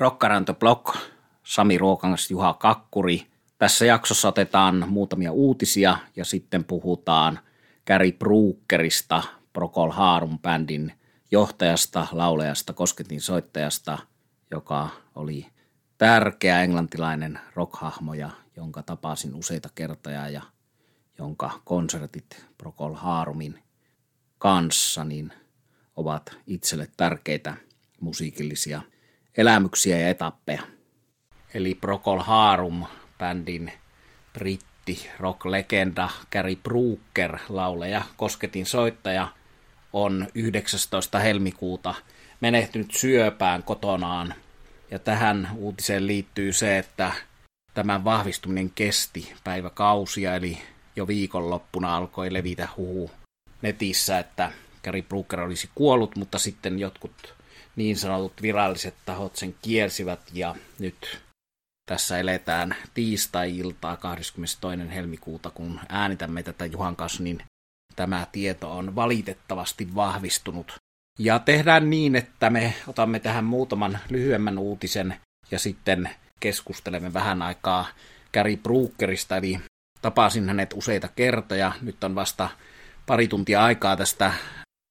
Rockaranto Block, Sami Ruokangas, Juha Kakkuri. Tässä jaksossa otetaan muutamia uutisia ja sitten puhutaan Gary Brookerista, Procol Harum bändin johtajasta, laulajasta, kosketin soittajasta, joka oli tärkeä englantilainen rockhahmo ja jonka tapasin useita kertoja ja jonka konsertit Procol Harumin kanssa niin ovat itselle tärkeitä musiikillisia elämyksiä ja etappeja. Eli Procol Harum bändin britti rock-legenda Gary Brooker, laulaja, kosketin soittaja, on 19. helmikuuta menehtynyt syöpään kotonaan. Ja tähän uutiseen liittyy se, että tämän vahvistuminen kesti päiväkausia, eli jo viikonloppuna alkoi levitä huhu netissä, että Gary Brooker olisi kuollut, mutta sitten jotkut niin sanotut viralliset tahot sen kiersivät ja nyt tässä eletään tiistai-iltaa 22. helmikuuta, kun äänitämme tätä Juhan kanssa, niin tämä tieto on valitettavasti vahvistunut. Ja tehdään niin, että me otamme tähän muutaman lyhyemmän uutisen ja sitten keskustelemme vähän aikaa Gary Brookerista, eli tapasin hänet useita kertoja. Nyt on vasta pari tuntia aikaa tästä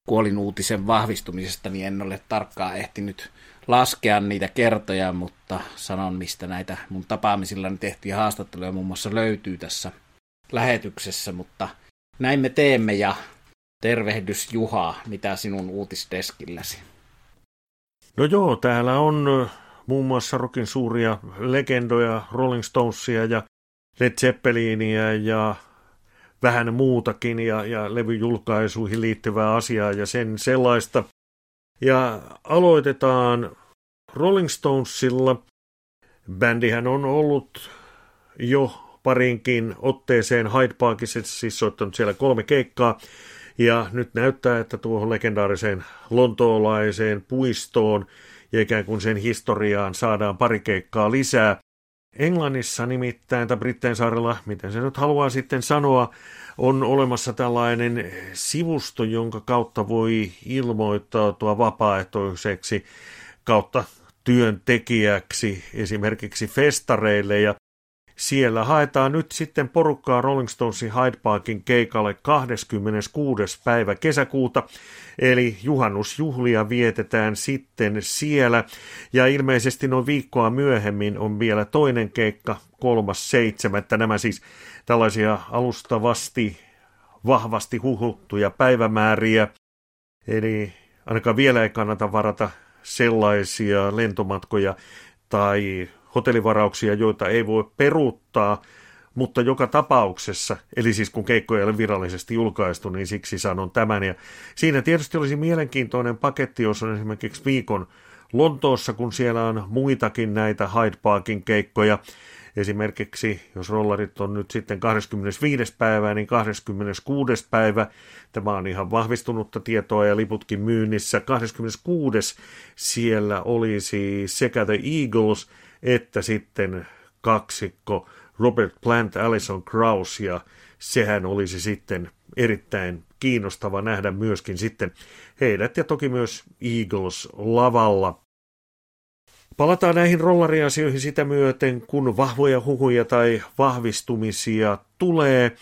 kuolinuutisen vahvistumisesta, niin en ole tarkkaan ehtinyt laskea niitä kertoja, mutta sanon, mistä näitä mun tapaamisillani tehtyjä haastatteluja muun muassa löytyy tässä lähetyksessä, mutta näin me teemme ja tervehdys Juha, mitä sinun uutisdeskilläsi? No joo, täällä on muun muassa rokin suuria legendoja, Rolling Stonesia ja Led Zeppelinia ja vähän muutakin ja, ja levyjulkaisuihin liittyvää asiaa ja sen sellaista. Ja aloitetaan Rolling Stonesilla. Bändihän on ollut jo parinkin otteeseen Hyde Parkissa, siis soittanut siellä kolme keikkaa. Ja nyt näyttää, että tuohon legendaariseen lontoolaiseen puistoon ja ikään kuin sen historiaan saadaan pari keikkaa lisää. Englannissa nimittäin, tai Britteen saarella, miten se nyt haluaa sitten sanoa, on olemassa tällainen sivusto, jonka kautta voi ilmoittautua vapaaehtoiseksi kautta työntekijäksi esimerkiksi festareille. Ja siellä haetaan nyt sitten porukkaa Rolling Stonesin Hyde Parkin keikalle 26. päivä kesäkuuta, eli juhannusjuhlia vietetään sitten siellä. Ja ilmeisesti noin viikkoa myöhemmin on vielä toinen keikka, kolmas seitsemättä. Nämä siis tällaisia alustavasti vahvasti huhuttuja päivämääriä. Eli ainakaan vielä ei kannata varata sellaisia lentomatkoja tai hotellivarauksia, joita ei voi peruuttaa, mutta joka tapauksessa, eli siis kun keikkoja ei ole virallisesti julkaistu, niin siksi sanon tämän. Ja siinä tietysti olisi mielenkiintoinen paketti, jos on esimerkiksi viikon Lontoossa, kun siellä on muitakin näitä Hyde Parkin keikkoja. Esimerkiksi, jos rollarit on nyt sitten 25. päivää, niin 26. päivä, tämä on ihan vahvistunutta tietoa ja liputkin myynnissä, 26. siellä olisi sekä The Eagles että sitten kaksikko Robert Plant, Alison Krauss ja sehän olisi sitten erittäin kiinnostava nähdä myöskin sitten heidät ja toki myös Eagles lavalla. Palataan näihin rollariasioihin sitä myöten, kun vahvoja huhuja tai vahvistumisia tulee.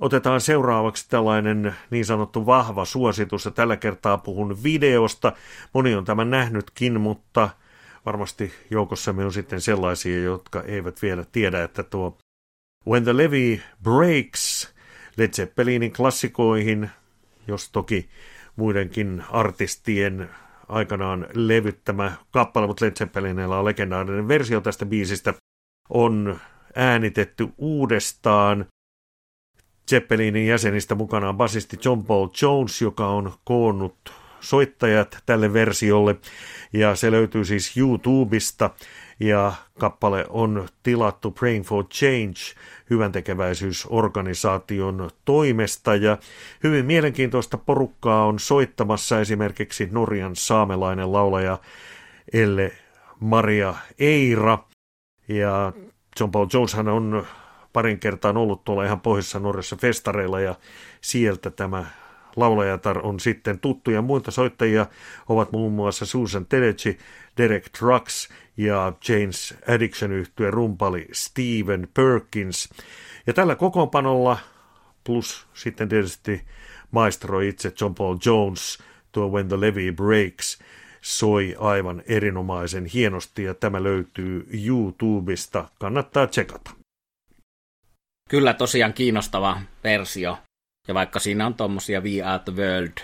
Otetaan seuraavaksi tällainen niin sanottu vahva suositus, ja tällä kertaa puhun videosta. Moni on tämän nähnytkin, mutta varmasti joukossamme on sitten sellaisia, jotka eivät vielä tiedä, että tuo When the Levy Breaks Led Zeppelinin klassikoihin, jos toki muidenkin artistien aikanaan levyttämä kappale, mutta Led Zeppelinillä on legendaarinen versio tästä biisistä, on äänitetty uudestaan. Zeppelinin jäsenistä mukana on basisti John Paul Jones, joka on koonnut soittajat tälle versiolle, ja se löytyy siis YouTubesta, ja kappale on tilattu Praying for Change hyvän tekeväisyysorganisaation toimesta. Ja hyvin mielenkiintoista porukkaa on soittamassa esimerkiksi Norjan saamelainen laulaja Elle Maria Eira. Ja John Paul Joneshan on parin kertaan ollut tuolla ihan pohjoisessa Norjassa festareilla ja sieltä tämä laulajatar on sitten tuttuja. Muita soittajia ovat muun muassa Susan Tedeci, Derek Trucks ja James Addiction yhtye rumpali Steven Perkins. Ja tällä kokoonpanolla plus sitten tietysti maestro itse John Paul Jones, tuo When the Levy Breaks, soi aivan erinomaisen hienosti ja tämä löytyy YouTubesta. Kannattaa tsekata. Kyllä tosiaan kiinnostava versio. Ja vaikka siinä on tuommoisia We Are the World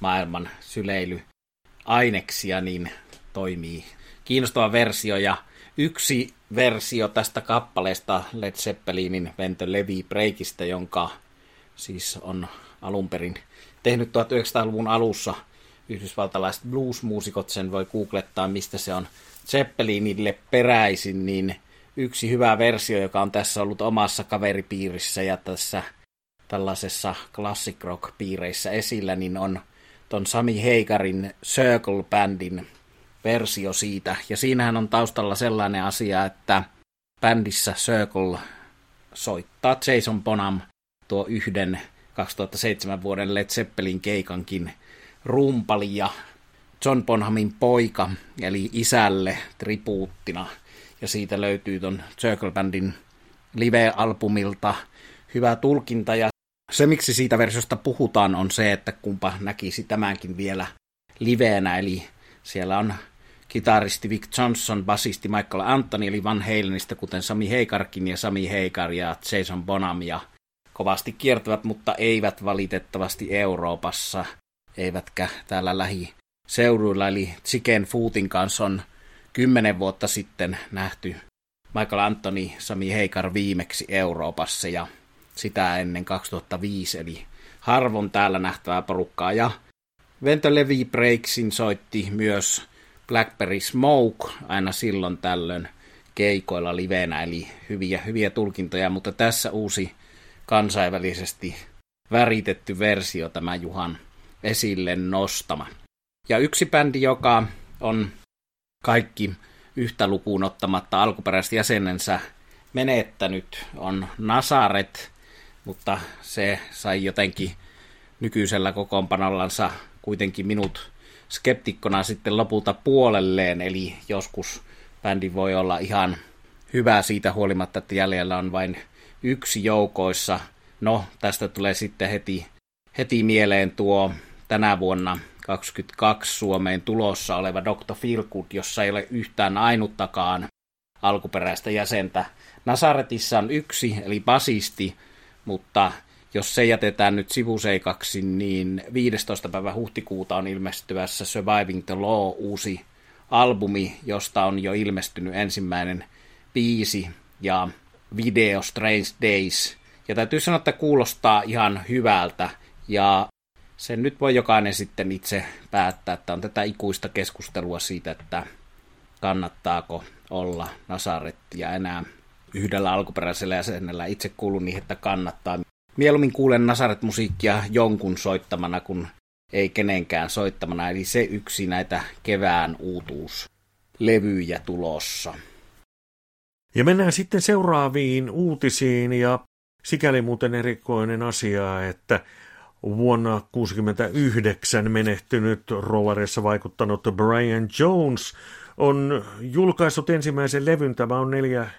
maailman syleilyaineksia, niin toimii kiinnostava versio. Ja yksi versio tästä kappaleesta Led Zeppelinin Vento Levi Breakista, jonka siis on alun perin tehnyt 1900-luvun alussa yhdysvaltalaiset bluesmuusikot, sen voi googlettaa, mistä se on Zeppelinille peräisin, niin yksi hyvä versio, joka on tässä ollut omassa kaveripiirissä ja tässä tällaisessa classic rock piireissä esillä, niin on ton Sami Heikarin Circle Bandin versio siitä. Ja siinähän on taustalla sellainen asia, että bändissä Circle soittaa Jason Bonham tuo yhden 2007 vuoden Led Zeppelin keikankin rumpali ja John Bonhamin poika, eli isälle tribuuttina. Ja siitä löytyy ton Circle Bandin live-albumilta hyvä tulkinta. Ja se, miksi siitä versiosta puhutaan, on se, että kumpa näkisi tämänkin vielä liveenä. Eli siellä on kitaristi Vic Johnson, basisti Michael Anthony, eli Van Halenista, kuten Sami Heikarkin ja Sami Heikar ja Jason Bonham ja kovasti kiertävät, mutta eivät valitettavasti Euroopassa, eivätkä täällä lähiseuduilla. Eli Chicken Footin kanssa on kymmenen vuotta sitten nähty Michael Anthony, Sami Heikar viimeksi Euroopassa ja sitä ennen 2005, eli harvon täällä nähtävää porukkaa. Ja Vento Levi Breaksin soitti myös Blackberry Smoke aina silloin tällöin keikoilla livenä, eli hyviä, hyviä tulkintoja, mutta tässä uusi kansainvälisesti väritetty versio tämä Juhan esille nostama. Ja yksi bändi, joka on kaikki yhtä lukuun ottamatta alkuperäiset jäsenensä menettänyt, on Nasaret, mutta se sai jotenkin nykyisellä kokoonpanollansa kuitenkin minut skeptikkona sitten lopulta puolelleen, eli joskus bändi voi olla ihan hyvä siitä huolimatta, että jäljellä on vain yksi joukoissa. No, tästä tulee sitten heti, heti mieleen tuo tänä vuonna 22 Suomeen tulossa oleva Dr. Feelgood, jossa ei ole yhtään ainuttakaan alkuperäistä jäsentä. Nasaretissa on yksi, eli basisti, mutta jos se jätetään nyt sivuseikaksi, niin 15. päivä huhtikuuta on ilmestyvässä Surviving the Law uusi albumi, josta on jo ilmestynyt ensimmäinen biisi ja video Strange Days. Ja täytyy sanoa, että kuulostaa ihan hyvältä. Ja sen nyt voi jokainen sitten itse päättää, että on tätä ikuista keskustelua siitä, että kannattaako olla Nasarettia enää yhdellä alkuperäisellä jäsenellä. Itse kuulun niin, että kannattaa. Mieluummin kuulen Nasaret-musiikkia jonkun soittamana, kun ei kenenkään soittamana. Eli se yksi näitä kevään uutuuslevyjä tulossa. Ja mennään sitten seuraaviin uutisiin ja sikäli muuten erikoinen asia, että vuonna 1969 menehtynyt rollareissa vaikuttanut Brian Jones on julkaissut ensimmäisen levyn. Tämä on neljä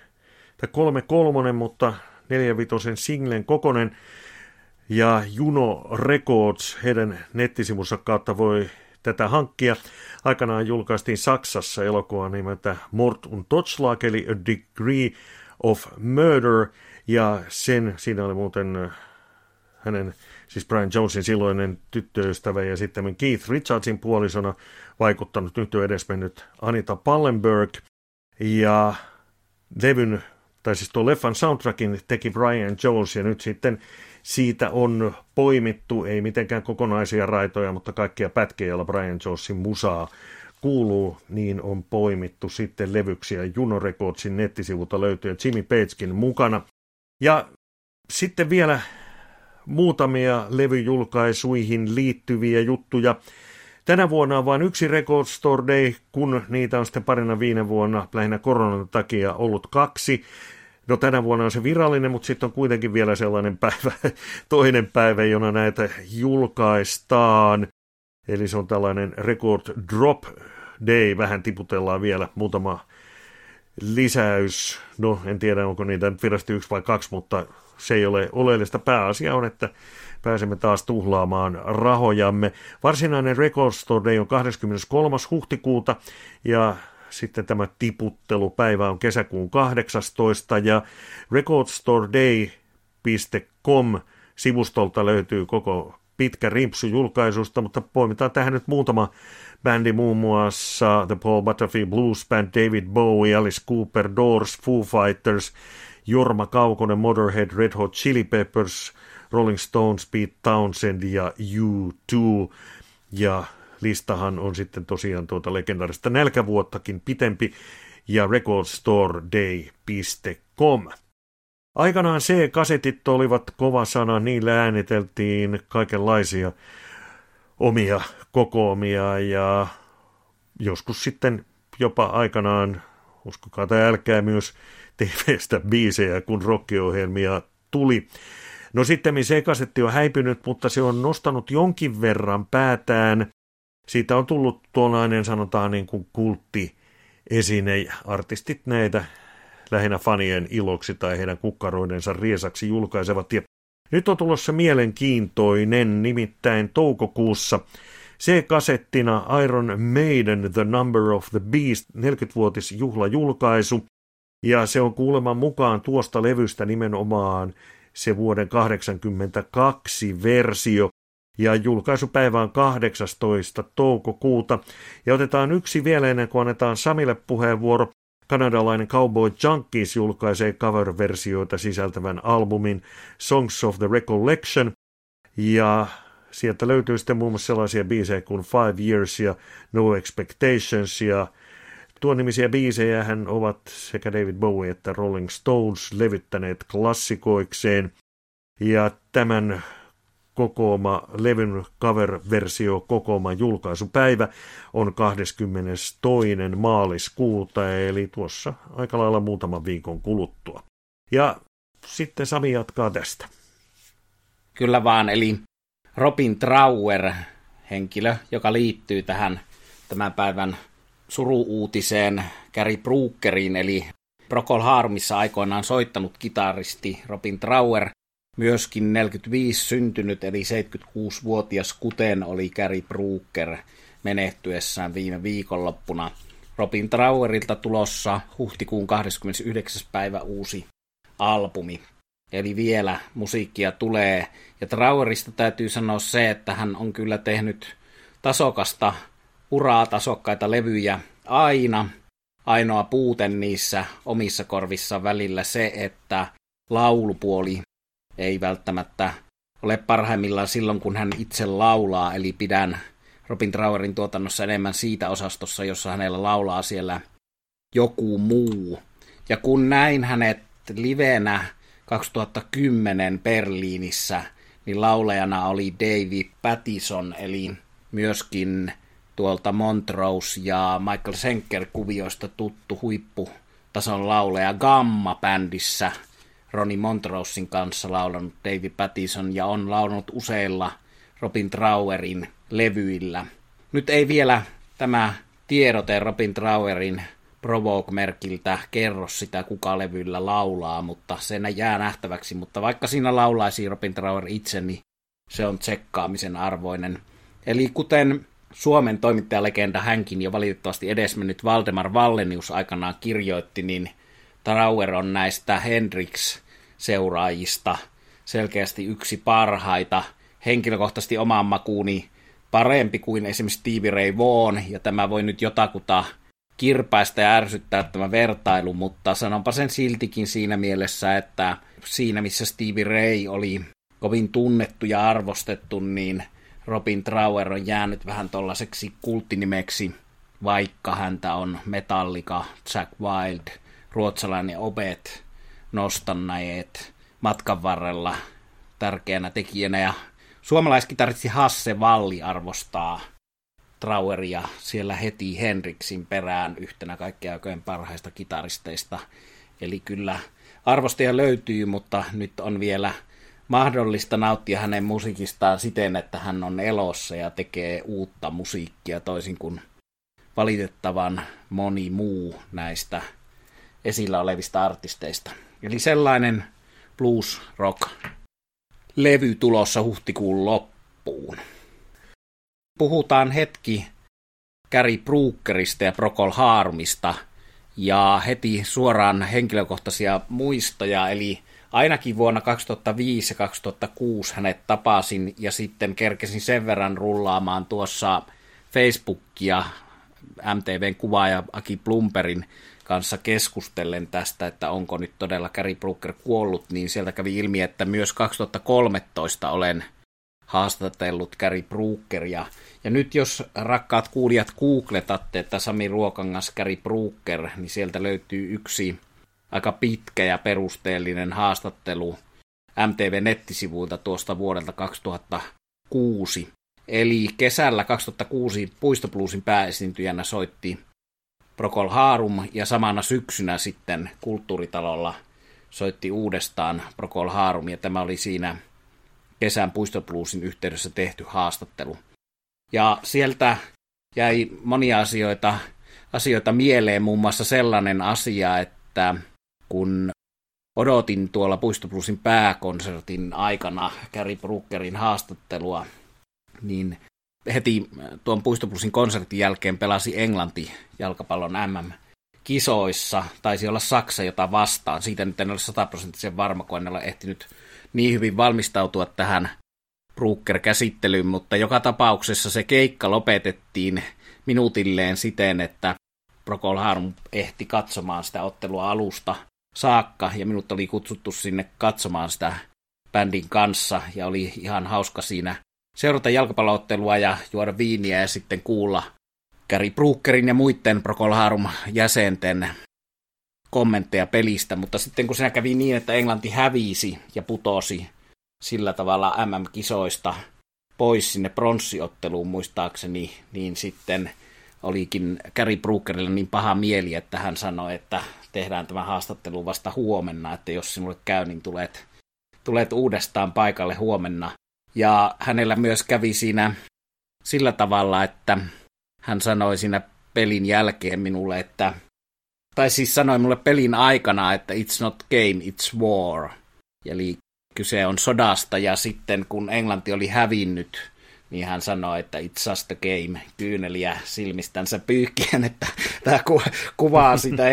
tai kolme kolmonen, mutta neljävitosen singlen kokonen. Ja Juno Records, heidän nettisivussa kautta voi tätä hankkia. Aikanaan julkaistiin Saksassa elokuva nimeltä Mort und Totschlag, eli A Degree of Murder, ja sen, siinä oli muuten äh, hänen, siis Brian Jonesin silloinen tyttöystävä ja sitten Keith Richardsin puolisona vaikuttanut nyt jo edesmennyt Anita Pallenberg, ja levyn, tai siis tuo leffan soundtrackin teki Brian Jones, ja nyt sitten siitä on poimittu, ei mitenkään kokonaisia raitoja, mutta kaikkia pätkiä, joilla Brian Jonesin musaa kuuluu, niin on poimittu sitten levyksiä. Juno Recordsin nettisivulta löytyy Jimmy Pagekin mukana. Ja sitten vielä muutamia levyjulkaisuihin liittyviä juttuja. Tänä vuonna on vain yksi Record Store Day, kun niitä on sitten parina viime vuonna lähinnä koronan takia ollut kaksi. No tänä vuonna on se virallinen, mutta sitten on kuitenkin vielä sellainen päivä, toinen päivä, jona näitä julkaistaan. Eli se on tällainen record drop day, vähän tiputellaan vielä muutama lisäys. No en tiedä, onko niitä nyt virasti yksi vai kaksi, mutta se ei ole oleellista. Pääasia on, että pääsemme taas tuhlaamaan rahojamme. Varsinainen Record Store Day on 23. huhtikuuta ja sitten tämä tiputtelupäivä on kesäkuun 18. ja recordstoreday.com sivustolta löytyy koko pitkä rimpsu julkaisusta, mutta poimitaan tähän nyt muutama bändi, muun muassa The Paul Butterfield Blues Band, David Bowie, Alice Cooper, Doors, Foo Fighters, Jorma Kaukonen, Motorhead, Red Hot Chili Peppers, Rolling Stones, Pete Townsend ja U2. Ja listahan on sitten tosiaan tuota legendaarista nälkävuottakin pitempi ja recordstoreday.com. Aikanaan C-kasetit olivat kova sana, niillä ääniteltiin kaikenlaisia omia kokoomia ja joskus sitten jopa aikanaan, uskokaa tai älkää myös TV-stä biisejä, kun rockiohjelmia tuli. No sitten se kasetti on häipynyt, mutta se on nostanut jonkin verran päätään. Siitä on tullut tuollainen, sanotaan niin kuin kultti esine. Artistit näitä lähinnä fanien iloksi tai heidän kukkaroidensa riesaksi julkaisevat. Ja nyt on tulossa mielenkiintoinen, nimittäin toukokuussa se kasettina Iron Maiden The Number of the Beast 40-vuotis juhlajulkaisu. Ja se on kuuleman mukaan tuosta levystä nimenomaan se vuoden 82 versio. Ja julkaisupäivä on 18. toukokuuta. Ja otetaan yksi vielä ennen kuin annetaan Samille puheenvuoro. Kanadalainen Cowboy Junkies julkaisee cover-versioita sisältävän albumin Songs of the Recollection. Ja sieltä löytyy sitten muun muassa sellaisia biisejä kuin Five Years ja No Expectations ja Tuon nimisiä biisejä hän ovat sekä David Bowie että Rolling Stones levyttäneet klassikoikseen. Ja tämän kokooma levyn cover-versio kokooma julkaisupäivä on 22. maaliskuuta, eli tuossa aika lailla muutaman viikon kuluttua. Ja sitten Sami jatkaa tästä. Kyllä vaan, eli Robin Trauer, henkilö, joka liittyy tähän tämän päivän suruuutiseen Gary Brookeriin, eli Procol Harumissa aikoinaan soittanut kitaristi Robin Trauer, myöskin 45 syntynyt, eli 76-vuotias, kuten oli Gary Brooker menehtyessään viime viikonloppuna. Robin Trauerilta tulossa huhtikuun 29. päivä uusi albumi. Eli vielä musiikkia tulee. Ja Trauerista täytyy sanoa se, että hän on kyllä tehnyt tasokasta uraa tasokkaita levyjä aina. Ainoa puute niissä omissa korvissa välillä se, että laulupuoli ei välttämättä ole parhaimmillaan silloin, kun hän itse laulaa, eli pidän Robin Trauerin tuotannossa enemmän siitä osastossa, jossa hänellä laulaa siellä joku muu. Ja kun näin hänet livenä 2010 Berliinissä, niin laulajana oli David Pattison, eli myöskin tuolta Montrose ja Michael Schenker kuvioista tuttu huipputason laulaja Gamma-bändissä Ronnie Montrosein kanssa laulanut David Pattison ja on laulanut useilla Robin Trauerin levyillä. Nyt ei vielä tämä tiedote Robin Trauerin Provoke-merkiltä kerro sitä, kuka levyllä laulaa, mutta se jää nähtäväksi. Mutta vaikka siinä laulaisi Robin Trauer itse, niin se on tsekkaamisen arvoinen. Eli kuten Suomen toimittajalegenda hänkin jo valitettavasti edesmennyt Valdemar Vallenius aikanaan kirjoitti, niin Trauer on näistä Hendrix-seuraajista selkeästi yksi parhaita. Henkilökohtaisesti omaan makuuni parempi kuin esimerkiksi Stevie Ray Vaughan, ja tämä voi nyt jotakuta kirpaista ja ärsyttää tämä vertailu, mutta sanonpa sen siltikin siinä mielessä, että siinä missä Stevie Ray oli kovin tunnettu ja arvostettu, niin Robin Trauer on jäänyt vähän tollaiseksi kulttinimeksi, vaikka häntä on Metallica, Jack Wild, ruotsalainen Obet nostanneet matkan varrella tärkeänä tekijänä ja suomalaiskitaristi Hasse Valli arvostaa Traueria siellä heti Henriksin perään yhtenä kaikkea aikojen parhaista kitaristeista. Eli kyllä arvostaja löytyy, mutta nyt on vielä mahdollista nauttia hänen musiikistaan siten, että hän on elossa ja tekee uutta musiikkia toisin kuin valitettavan moni muu näistä esillä olevista artisteista. Eli sellainen blues rock levy tulossa huhtikuun loppuun. Puhutaan hetki Gary Brookerista ja Procol Harmista ja heti suoraan henkilökohtaisia muistoja, eli ainakin vuonna 2005 ja 2006 hänet tapasin ja sitten kerkesin sen verran rullaamaan tuossa Facebookia MTVn kuvaaja Aki Plumperin kanssa keskustellen tästä, että onko nyt todella Gary Brooker kuollut, niin sieltä kävi ilmi, että myös 2013 olen haastatellut Gary Brookeria. Ja nyt jos rakkaat kuulijat googletatte, että Sami Ruokangas Gary Brooker, niin sieltä löytyy yksi aika pitkä ja perusteellinen haastattelu MTV-nettisivuilta tuosta vuodelta 2006. Eli kesällä 2006 Puistobluesin pääesiintyjänä soitti Procol Harum ja samana syksynä sitten Kulttuuritalolla soitti uudestaan Procol Harum ja tämä oli siinä kesän Puistobluesin yhteydessä tehty haastattelu. Ja sieltä jäi monia asioita, asioita mieleen, muun muassa sellainen asia, että kun odotin tuolla Puistobluesin pääkonsertin aikana Gary Brookerin haastattelua, niin heti tuon Puistobluesin konsertin jälkeen pelasi Englanti jalkapallon MM-kisoissa. Taisi olla Saksa jota vastaan. Siitä nyt en ole sataprosenttisen varma, kun en ole ehtinyt niin hyvin valmistautua tähän Brooker-käsittelyyn, mutta joka tapauksessa se keikka lopetettiin minuutilleen siten, että Procol Harum ehti katsomaan sitä ottelua alusta saakka, ja minut oli kutsuttu sinne katsomaan sitä bändin kanssa, ja oli ihan hauska siinä seurata jalkapalloottelua ja juoda viiniä ja sitten kuulla Gary Brookerin ja muiden Procol Harum jäsenten kommentteja pelistä, mutta sitten kun se kävi niin, että Englanti hävisi ja putosi sillä tavalla MM-kisoista pois sinne pronssiotteluun muistaakseni, niin sitten olikin Gary Brookerilla niin paha mieli, että hän sanoi, että tehdään tämä haastattelu vasta huomenna, että jos sinulle käy, niin tulet, tulet uudestaan paikalle huomenna. Ja hänellä myös kävi siinä sillä tavalla, että hän sanoi siinä pelin jälkeen minulle, että tai siis sanoi mulle pelin aikana, että it's not game, it's war. Eli kyse on sodasta ja sitten kun Englanti oli hävinnyt, niin hän sanoi, että it's just a game, kyyneliä silmistänsä pyykkien, että tämä ku, kuvaa sitä,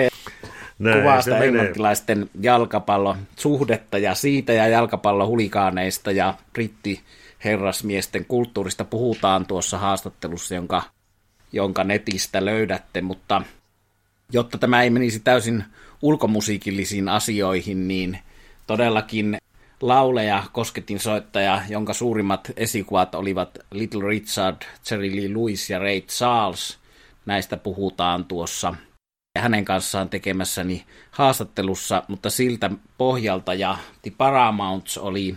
Näin, kuvaa sitä englantilaisten jalkapallosuhdetta ja siitä ja jalkapallohulikaaneista ja brittiherrasmiesten kulttuurista puhutaan tuossa haastattelussa, jonka, jonka netistä löydätte, mutta jotta tämä ei menisi täysin ulkomusiikillisiin asioihin, niin todellakin lauleja kosketin soittaja, jonka suurimmat esikuvat olivat Little Richard, Jerry Lee Lewis ja Ray Charles. Näistä puhutaan tuossa hänen kanssaan tekemässäni haastattelussa, mutta siltä pohjalta ja The Paramounts oli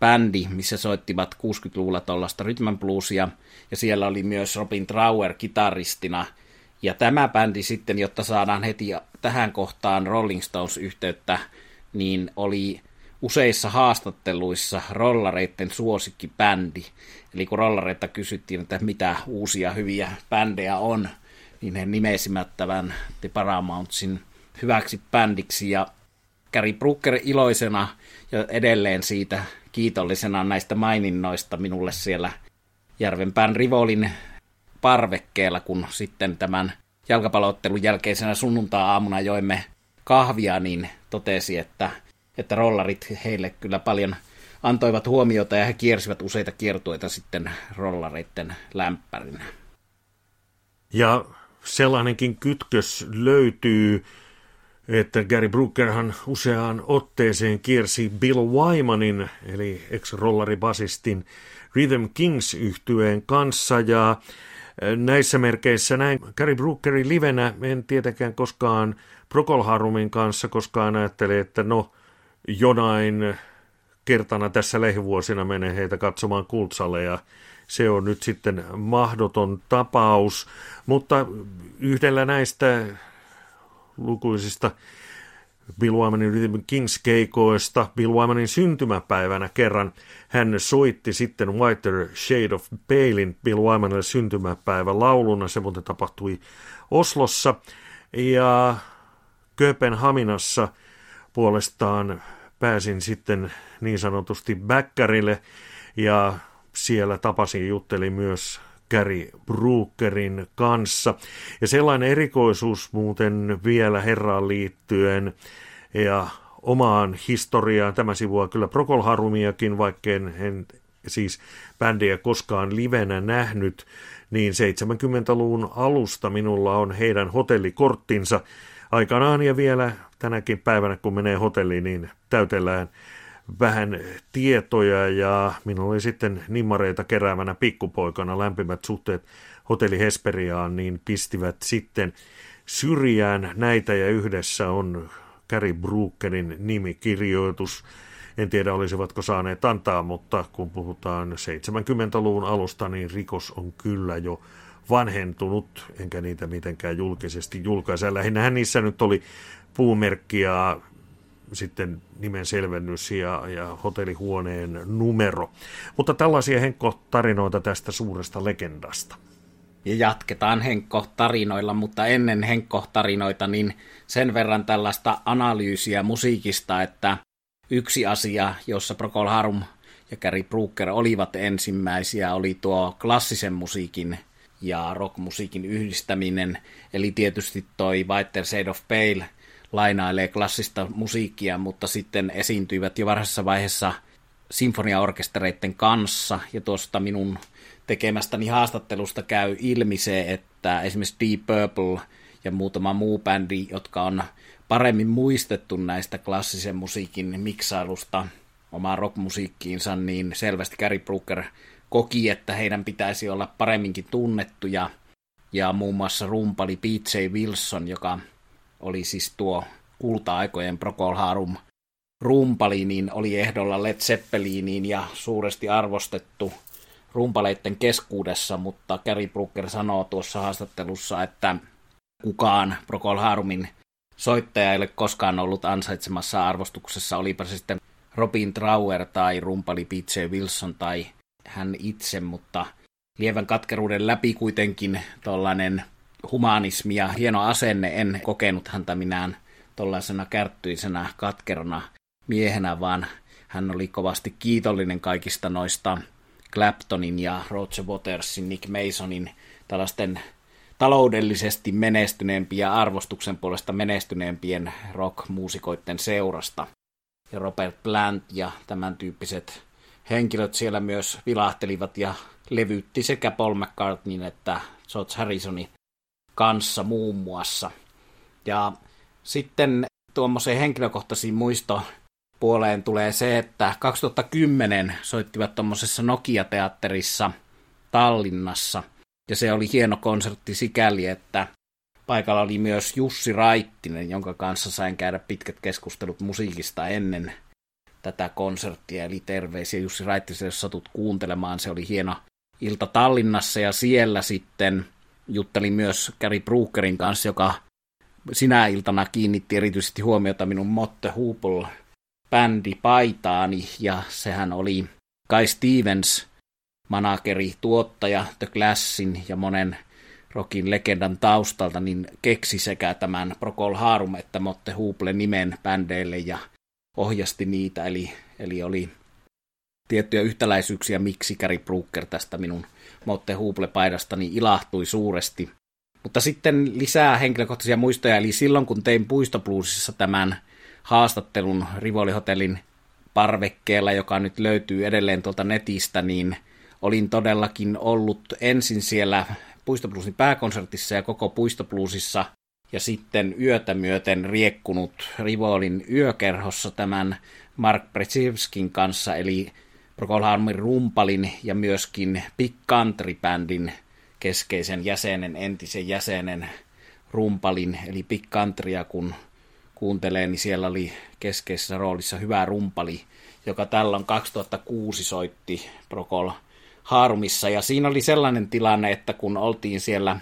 bändi, missä soittivat 60-luvulla tuollaista rhythm bluesia, ja siellä oli myös Robin Trauer kitaristina, ja tämä bändi sitten, jotta saadaan heti tähän kohtaan Rolling Stones-yhteyttä, niin oli useissa haastatteluissa rollareiden suosikkibändi. Eli kun rollareita kysyttiin, että mitä uusia hyviä bändejä on, niin he nimesivät tämän The Paramountsin hyväksi bändiksi. Ja Gary Brooker iloisena ja edelleen siitä kiitollisena näistä maininnoista minulle siellä Järvenpään Rivolin parvekkeella, kun sitten tämän jalkapalloottelun jälkeisenä sunnuntaa-aamuna joimme kahvia, niin totesi, että, että rollarit heille kyllä paljon antoivat huomiota ja he kiersivät useita kiertueita sitten rollareiden lämpärinä. Ja sellainenkin kytkös löytyy, että Gary Brookerhan useaan otteeseen kiersi Bill Wymanin, eli ex-rollaribasistin Rhythm Kings yhtyeen kanssa, ja näissä merkeissä näin Gary Brookerin livenä en tietenkään koskaan Procol Harumin kanssa koskaan ajattele, että no jonain kertana tässä lähivuosina menee heitä katsomaan kultsalle ja se on nyt sitten mahdoton tapaus, mutta yhdellä näistä lukuisista Bill Wymanin Rhythm Kings keikoista Bill Wymanin syntymäpäivänä kerran. Hän soitti sitten Whiter Shade of Palein Bill Wymanille syntymäpäivän lauluna. Se muuten tapahtui Oslossa. Ja Kööpenhaminassa puolestaan pääsin sitten niin sanotusti bäkkärille ja siellä tapasin juttelin myös Gary Brookerin kanssa. Ja sellainen erikoisuus muuten vielä herraan liittyen ja omaan historiaan. Tämä sivua kyllä Procol Harumiakin, vaikkei en siis bändiä koskaan livenä nähnyt, niin 70-luvun alusta minulla on heidän hotellikorttinsa. Aikanaan ja vielä tänäkin päivänä, kun menee hotelliin, niin täytellään vähän tietoja ja minulla oli sitten nimmareita keräävänä pikkupoikana lämpimät suhteet hotelli Hesperiaan, niin pistivät sitten syrjään näitä ja yhdessä on Gary Brookerin nimikirjoitus. En tiedä olisivatko saaneet antaa, mutta kun puhutaan 70-luvun alusta, niin rikos on kyllä jo vanhentunut, enkä niitä mitenkään julkisesti julkaise. Lähinnähän niissä nyt oli puumerkki ja sitten nimen selvennys ja, ja hotellihuoneen numero. Mutta tällaisia Henkko-tarinoita tästä suuresta legendasta. Ja jatketaan Henkko-tarinoilla, mutta ennen Henkko-tarinoita niin sen verran tällaista analyysiä musiikista, että yksi asia, jossa Procol Harum ja Gary Brooker olivat ensimmäisiä, oli tuo klassisen musiikin ja rockmusiikin yhdistäminen, eli tietysti toi Whiter Shade of Pale – lainailee klassista musiikkia, mutta sitten esiintyivät jo varhaisessa vaiheessa sinfoniaorkestereiden kanssa, ja tuosta minun tekemästäni haastattelusta käy ilmi se, että esimerkiksi Deep Purple ja muutama muu bändi, jotka on paremmin muistettu näistä klassisen musiikin miksailusta omaan rockmusiikkiinsa, niin selvästi Gary Brooker koki, että heidän pitäisi olla paremminkin tunnettuja, ja muun muassa rumpali Pete J. Wilson, joka oli siis tuo kulta-aikojen Procol Harum rumpali, niin oli ehdolla Led Zeppeliniin ja suuresti arvostettu rumpaleiden keskuudessa, mutta Gary Brooker sanoo tuossa haastattelussa, että kukaan Procol Harumin soittaja ei ole koskaan ollut ansaitsemassa arvostuksessa, olipa se sitten Robin Trauer tai rumpali P.J. Wilson tai hän itse, mutta lievän katkeruuden läpi kuitenkin tuollainen humanismi ja hieno asenne. En kokenut häntä minään tuollaisena kärttyisenä katkerona miehenä, vaan hän oli kovasti kiitollinen kaikista noista Claptonin ja Roger Watersin, Nick Masonin tällaisten taloudellisesti menestyneempien ja arvostuksen puolesta menestyneempien rock-muusikoiden seurasta. Ja Robert Plant ja tämän tyyppiset henkilöt siellä myös vilahtelivat ja levytti sekä Paul McCartneyn että George Harrisonin kanssa muun muassa. Ja sitten tuommoiseen henkilökohtaisiin muisto puoleen tulee se, että 2010 soittivat tuommoisessa Nokia-teatterissa Tallinnassa. Ja se oli hieno konsertti sikäli, että paikalla oli myös Jussi Raittinen, jonka kanssa sain käydä pitkät keskustelut musiikista ennen tätä konserttia. Eli terveisiä Jussi Raittisen, jos satut kuuntelemaan. Se oli hieno ilta Tallinnassa ja siellä sitten juttelin myös Gary Brookerin kanssa, joka sinä iltana kiinnitti erityisesti huomiota minun Motte Hoople bändi paitaani, ja sehän oli Kai Stevens, manageri, tuottaja, The Classin ja monen rockin legendan taustalta, niin keksi sekä tämän Procol Harum että Motte Hoople nimen bändeille ja ohjasti niitä, eli, eli oli tiettyjä yhtäläisyyksiä, miksi Gary Brooker tästä minun Motte Hoople-paidastani ilahtui suuresti. Mutta sitten lisää henkilökohtaisia muistoja, eli silloin kun tein Puistobluesissa tämän haastattelun Rivoli Hotellin parvekkeella, joka nyt löytyy edelleen tuolta netistä, niin olin todellakin ollut ensin siellä Puistobluesin pääkonsertissa ja koko Puistobluesissa ja sitten yötä myöten riekkunut Rivolin yökerhossa tämän Mark Brzezinskin kanssa, eli Procol rumpalin ja myöskin Big Country-bändin keskeisen jäsenen, entisen jäsenen rumpalin, eli Big Countrya, kun kuuntelee, niin siellä oli keskeisessä roolissa hyvä rumpali, joka tällöin 2006 soitti Procol Harumissa. Ja siinä oli sellainen tilanne, että kun oltiin siellä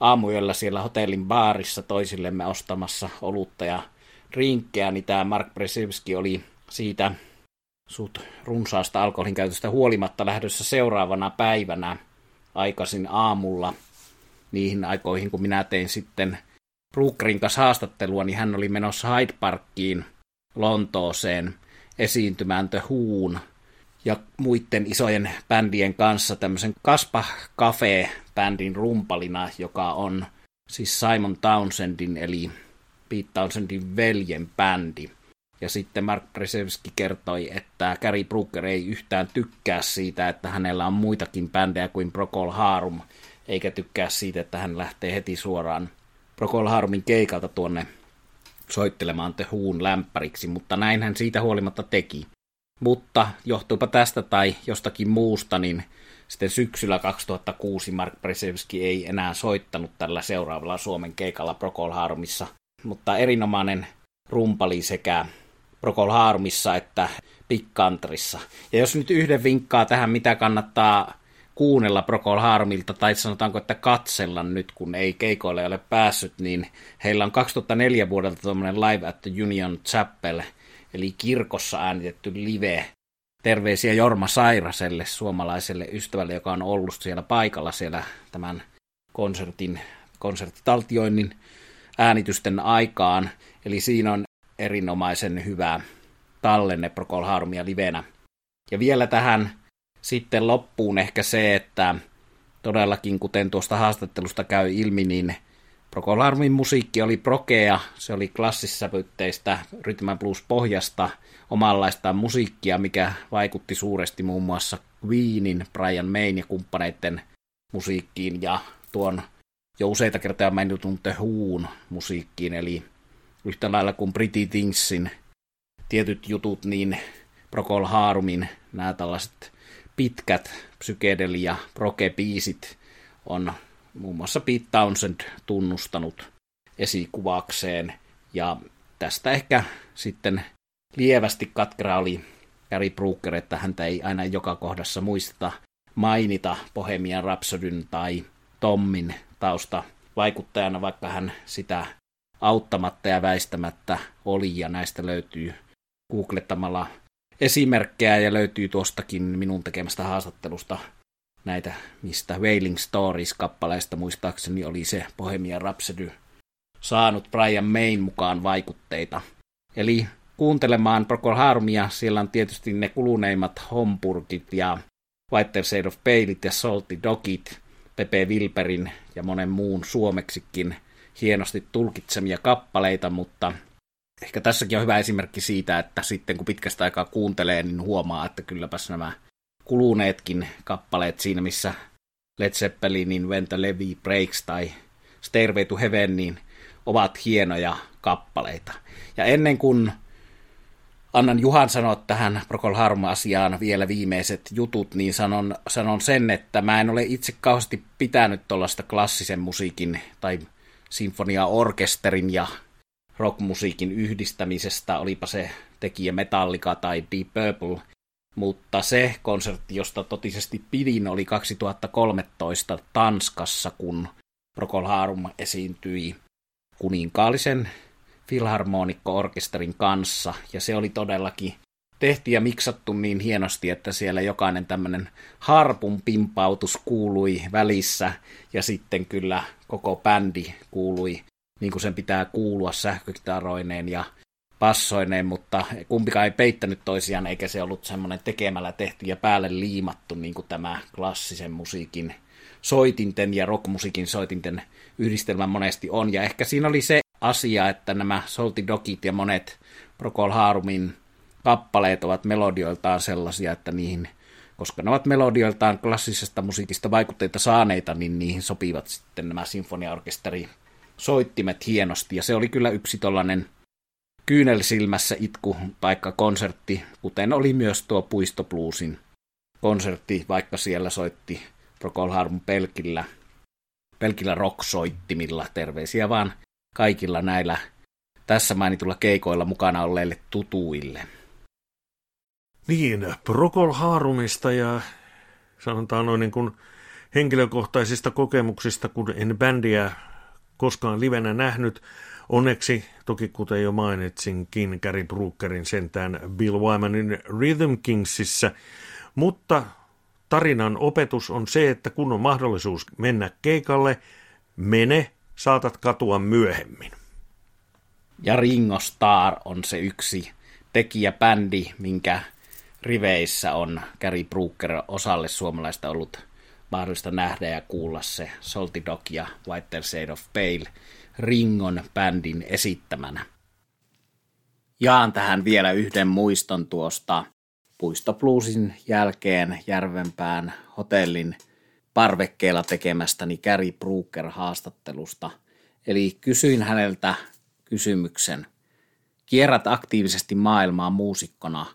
aamuyöllä siellä hotellin baarissa toisillemme ostamassa olutta ja rinkkejä, niin tämä Mark Bresevski oli siitä suht runsaasta alkoholin käytöstä huolimatta lähdössä seuraavana päivänä aikaisin aamulla niihin aikoihin, kun minä tein sitten Brookerin kanssa haastattelua, niin hän oli menossa Hyde Parkiin Lontooseen esiintymään The Huun ja muiden isojen bändien kanssa tämmöisen Kaspa Cafe-bändin rumpalina, joka on siis Simon Townsendin eli Pete Townsendin veljen bändi. Ja sitten Mark Presevski kertoi, että Gary Brooker ei yhtään tykkää siitä, että hänellä on muitakin bändejä kuin Procol Harum, eikä tykkää siitä, että hän lähtee heti suoraan Procol Harumin keikalta tuonne soittelemaan The Huun lämpäriksi, mutta näin hän siitä huolimatta teki. Mutta johtuipa tästä tai jostakin muusta, niin sitten syksyllä 2006 Mark Presevski ei enää soittanut tällä seuraavalla Suomen keikalla Procol Harumissa, mutta erinomainen rumpali sekä Procol Harumissa että Big Countryssa. Ja jos nyt yhden vinkkaa tähän, mitä kannattaa kuunnella Procol Harmilta, tai sanotaanko, että katsella nyt, kun ei keikoille ole päässyt, niin heillä on 2004 vuodelta tuommoinen Live at the Union Chapel, eli kirkossa äänitetty live. Terveisiä Jorma Sairaselle, suomalaiselle ystävälle, joka on ollut siellä paikalla siellä tämän konsertin, konserttitaltioinnin äänitysten aikaan. Eli siinä on erinomaisen hyvä tallenne Procol Harumia livenä. Ja vielä tähän sitten loppuun ehkä se, että todellakin kuten tuosta haastattelusta käy ilmi, niin Procol Harumin musiikki oli prokea, se oli klassissävytteistä rytmän blues pohjasta, omanlaistaan musiikkia, mikä vaikutti suuresti muun muassa Queenin, Brian Mayn ja kumppaneiden musiikkiin ja tuon jo useita kertaa mainitun The Who'n musiikkiin, eli yhtä lailla kuin Pretty Thingsin tietyt jutut, niin Procol Harumin nämä tällaiset pitkät psykedelia proke-biisit on muun muassa Pete Townsend tunnustanut esikuvakseen, ja tästä ehkä sitten lievästi katkera oli Gary Brooker, että häntä ei aina joka kohdassa muisteta mainita Bohemian Rhapsodyn tai Tommin tausta vaikuttajana, vaikka hän sitä auttamatta ja väistämättä oli, ja näistä löytyy googlettamalla esimerkkejä ja löytyy tuostakin minun tekemästä haastattelusta näitä, mistä Wailing Stories-kappaleista muistaakseni oli se Bohemian Rhapsody saanut Brian Mayn mukaan vaikutteita. Eli kuuntelemaan Procol Harumia, siellä on tietysti ne kuluneimmat Homburgit ja White Shade of Paleit ja Salty Dogit, Pepe Wilperin ja monen muun suomeksikin hienosti tulkitsemia kappaleita, mutta ehkä tässäkin on hyvä esimerkki siitä, että sitten kun pitkästä aikaa kuuntelee, niin huomaa, että kylläpäs nämä kuluneetkin kappaleet siinä, missä Led Zeppelinin When the Levy Breaks tai Stairway to Heaven, niin ovat hienoja kappaleita. Ja ennen kuin annan Juhan sanoa tähän Procol Harum-asiaan vielä viimeiset jutut, niin sanon, sanon sen, että mä en ole itse kauheasti pitänyt tuollaista klassisen musiikin tai sinfonia-orkesterin ja rockmusiikin yhdistämisestä, olipa se tekijä Metallica tai Deep Purple, mutta se konsertti, josta totisesti pidin, oli 2013 Tanskassa, kun Procol Harum esiintyi kuninkaallisen filharmonikko-orkesterin kanssa, ja se oli todellakin tehty ja miksattu niin hienosti, että siellä jokainen tämmöinen harpun pimpautus kuului välissä, ja sitten kyllä koko bändi kuului niin kuin sen pitää kuulua sähkökitaroineen ja passoineen, mutta kumpikaan ei peittänyt toisiaan, eikä se ollut semmoinen tekemällä tehty ja päälle liimattu, niin kuin tämä klassisen musiikin soitinten ja rockmusiikin soitinten yhdistelmä monesti on. Ja ehkä siinä oli se asia, että nämä Salty Dogit ja monet Procol Harumin kappaleet ovat melodioiltaan sellaisia, että niihin, koska ne ovat melodioiltaan klassisesta musiikista vaikutteita saaneita, niin niihin sopivat sitten nämä sinfoniaorkesteri soittimet hienosti. Ja se oli kyllä yksi tollainen kyynelsilmässä itku paikka konsertti, kuten oli myös tuo Puistobluesin konsertti, vaikka siellä soitti Procol Harum pelkillä, pelkillä rock-soittimilla. Terveisiä vaan kaikilla näillä tässä mainitulla keikoilla mukana olleille tutuille. Niin, Procol Harumista ja sanotaan noin niin kuin henkilökohtaisista kokemuksista, kun en bändiä koskaan livenä nähnyt. Onneksi toki kuten jo mainitsinkin, Gary Brookerin sentään Bill Wymanin Rhythm Kingsissä, mutta tarinan opetus on se, että kun on mahdollisuus mennä keikalle, mene, saatat katua myöhemmin. Ja Ringo Starr on se yksi tekijäbändi, minkä riveissä on Gary Brooker osalle suomalaista ollut mahdollista nähdä ja kuulla se Salty Dog ja White Shade of Pale Ringon bändin esittämänä. Jaan tähän vielä yhden muiston tuosta Puistobluesin jälkeen Järvenpään hotellin parvekkeella tekemästäni Gary Brooker haastattelusta. Eli kysyin häneltä kysymyksen. Kierrät aktiivisesti maailmaa muusikkona.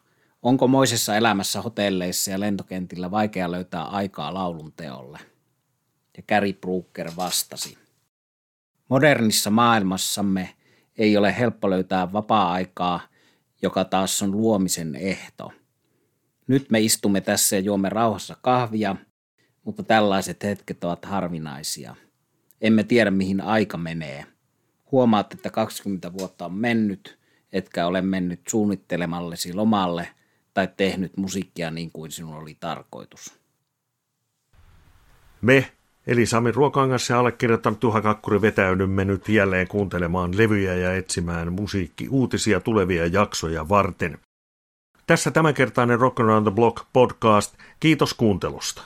Onko moisessa elämässä hotelleissa ja lentokentillä vaikea löytää aikaa laulun teolle? Ja Gary Brooker vastasi. Modernissa maailmassamme ei ole helppo löytää vapaa-aikaa, joka taas on luomisen ehto. Nyt me istumme tässä ja juomme rauhassa kahvia, mutta tällaiset hetket ovat harvinaisia. Emme tiedä, mihin aika menee. Huomaat, että 20 vuotta on mennyt, etkä ole mennyt suunnittelemallesi lomalle tai tehnyt musiikkia niin kuin sinun oli tarkoitus. Me Eli Sami Ruokangas ja allekirjoittanut Juha Kakkuri vetäydymme nyt jälleen kuuntelemaan levyjä ja etsimään musiikki-uutisia tulevia jaksoja varten. Tässä tämänkertainen Rock Around the Block podcast. Kiitos kuuntelusta.